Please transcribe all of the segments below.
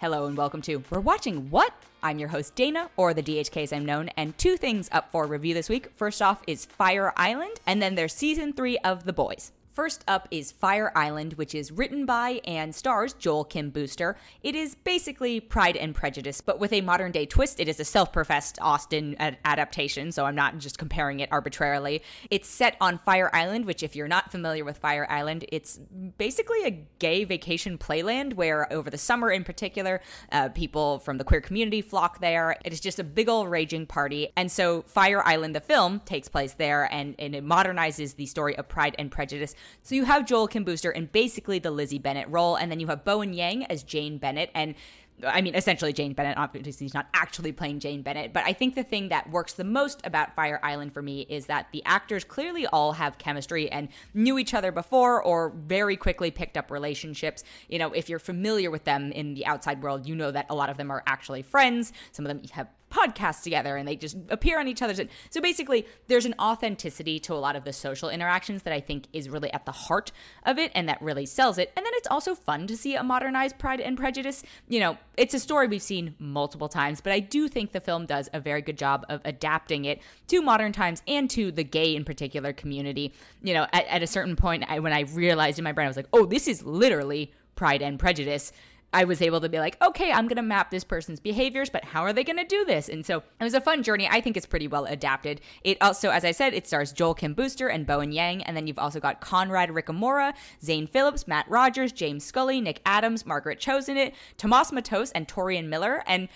Hello and welcome to We're Watching What? I'm your host Dana, or the DHK as I'm known, and two things up for review this week. First off is Fire Island, and then there's season three of The Boys. First up is Fire Island, which is written by and stars Joel Kim Booster. It is basically Pride and Prejudice, but with a modern day twist. It is a self professed Austen ad- adaptation, so I'm not just comparing it arbitrarily. It's set on Fire Island, which, if you're not familiar with Fire Island, it's basically a gay vacation playland where, over the summer in particular, uh, people from the queer community flock there. It is just a big old raging party. And so, Fire Island, the film, takes place there and, and it modernizes the story of Pride and Prejudice so you have Joel Kim Booster in basically the Lizzie Bennet role, and then you have Bowen Yang as Jane Bennet, and I mean, essentially Jane Bennet. Obviously, he's not actually playing Jane Bennet, but I think the thing that works the most about Fire Island for me is that the actors clearly all have chemistry and knew each other before or very quickly picked up relationships. You know, if you're familiar with them in the outside world, you know that a lot of them are actually friends. Some of them have podcasts together and they just appear on each other's. So basically, there's an authenticity to a lot of the social interactions that I think is really at the heart of it and that really sells it. And then it's also fun to see a modernized Pride and Prejudice. You know, it's a story we've seen multiple times, but I do think the film does a very good job of adapting it to modern times and to the gay in particular community. You know, at, at a certain point, I, when I realized in my brain, I was like, oh, this is literally Pride and Prejudice. I was able to be like, okay, I'm going to map this person's behaviors, but how are they going to do this? And so it was a fun journey. I think it's pretty well adapted. It also, as I said, it stars Joel Kim Booster and Bowen Yang. And then you've also got Conrad Ricamora, Zane Phillips, Matt Rogers, James Scully, Nick Adams, Margaret Cho's in it, Tomas Matos, and Torian Miller. And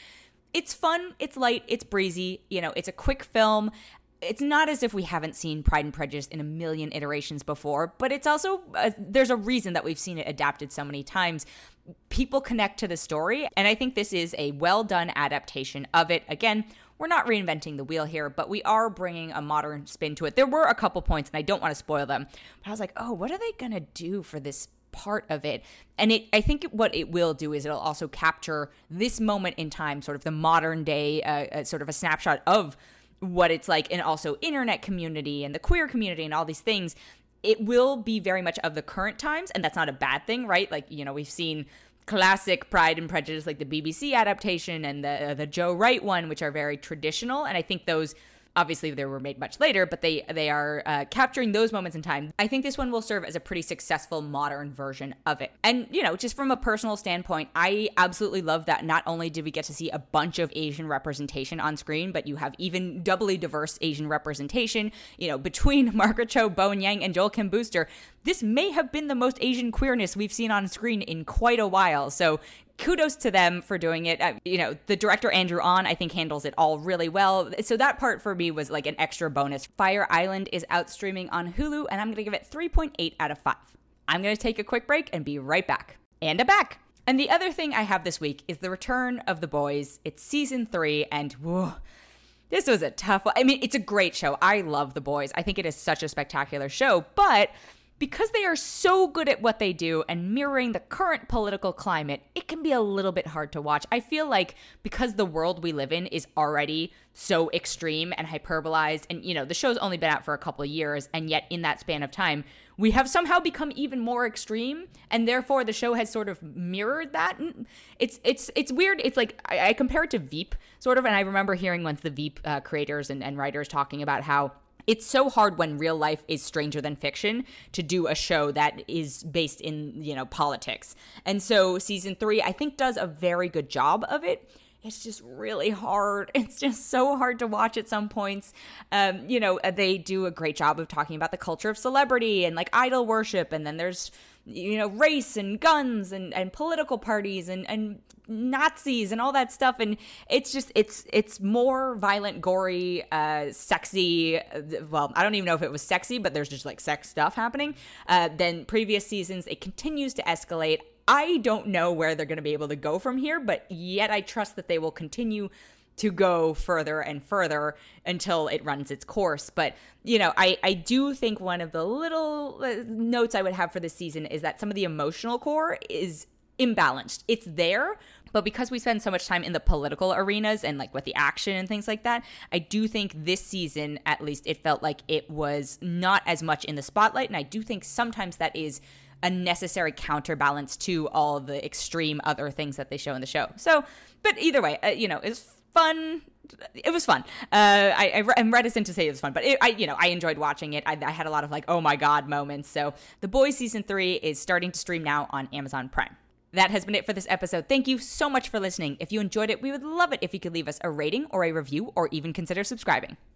it's fun, it's light, it's breezy. You know, it's a quick film it's not as if we haven't seen Pride and Prejudice in a million iterations before, but it's also uh, there's a reason that we've seen it adapted so many times people connect to the story. And I think this is a well done adaptation of it. Again, we're not reinventing the wheel here, but we are bringing a modern spin to it. There were a couple points, and I don't want to spoil them, but I was like, oh, what are they going to do for this part of it and it i think what it will do is it'll also capture this moment in time sort of the modern day uh, uh, sort of a snapshot of what it's like and also internet community and the queer community and all these things it will be very much of the current times, and that's not a bad thing, right? Like, you know, we've seen classic Pride and Prejudice, like the BBC adaptation and the uh, the Joe Wright one, which are very traditional, and I think those Obviously, they were made much later, but they they are uh, capturing those moments in time. I think this one will serve as a pretty successful modern version of it. And you know, just from a personal standpoint, I absolutely love that. Not only did we get to see a bunch of Asian representation on screen, but you have even doubly diverse Asian representation. You know, between Margaret Cho, Bowen Yang, and Joel Kim Booster this may have been the most Asian queerness we've seen on screen in quite a while. So kudos to them for doing it. Uh, you know, the director Andrew Ahn, I think, handles it all really well. So that part for me was like an extra bonus. Fire Island is out streaming on Hulu, and I'm going to give it 3.8 out of 5. I'm going to take a quick break and be right back. And a back. And the other thing I have this week is the return of the boys. It's season three, and whoa, this was a tough one. I mean, it's a great show. I love the boys. I think it is such a spectacular show, but because they are so good at what they do and mirroring the current political climate, it can be a little bit hard to watch. I feel like because the world we live in is already so extreme and hyperbolized, and you know, the show's only been out for a couple of years, and yet in that span of time, we have somehow become even more extreme, and therefore the show has sort of mirrored that. It's it's it's weird. It's like I, I compare it to Veep, sort of, and I remember hearing once the Veep uh, creators and, and writers talking about how it's so hard when real life is stranger than fiction to do a show that is based in you know politics and so season three i think does a very good job of it it's just really hard. It's just so hard to watch at some points. Um, you know, they do a great job of talking about the culture of celebrity and like idol worship, and then there's you know race and guns and and political parties and and Nazis and all that stuff. And it's just it's it's more violent gory uh sexy well I don't even know if it was sexy but there's just like sex stuff happening uh than previous seasons. It continues to escalate. I don't know where they're going to be able to go from here but yet I trust that they will continue to go further and further until it runs its course. But, you know, I, I do think one of the little uh, notes I would have for this season is that some of the emotional core is imbalanced. It's there, but because we spend so much time in the political arenas and like with the action and things like that, I do think this season, at least, it felt like it was not as much in the spotlight. And I do think sometimes that is a necessary counterbalance to all the extreme other things that they show in the show. So, but either way, uh, you know, it's fun. It was fun. Uh, I, I, am reticent to say it was fun, but it, I, you know, I enjoyed watching it. I, I had a lot of like, oh my god moments. So, The Boys season three is starting to stream now on Amazon Prime. That has been it for this episode. Thank you so much for listening. If you enjoyed it, we would love it if you could leave us a rating or a review or even consider subscribing.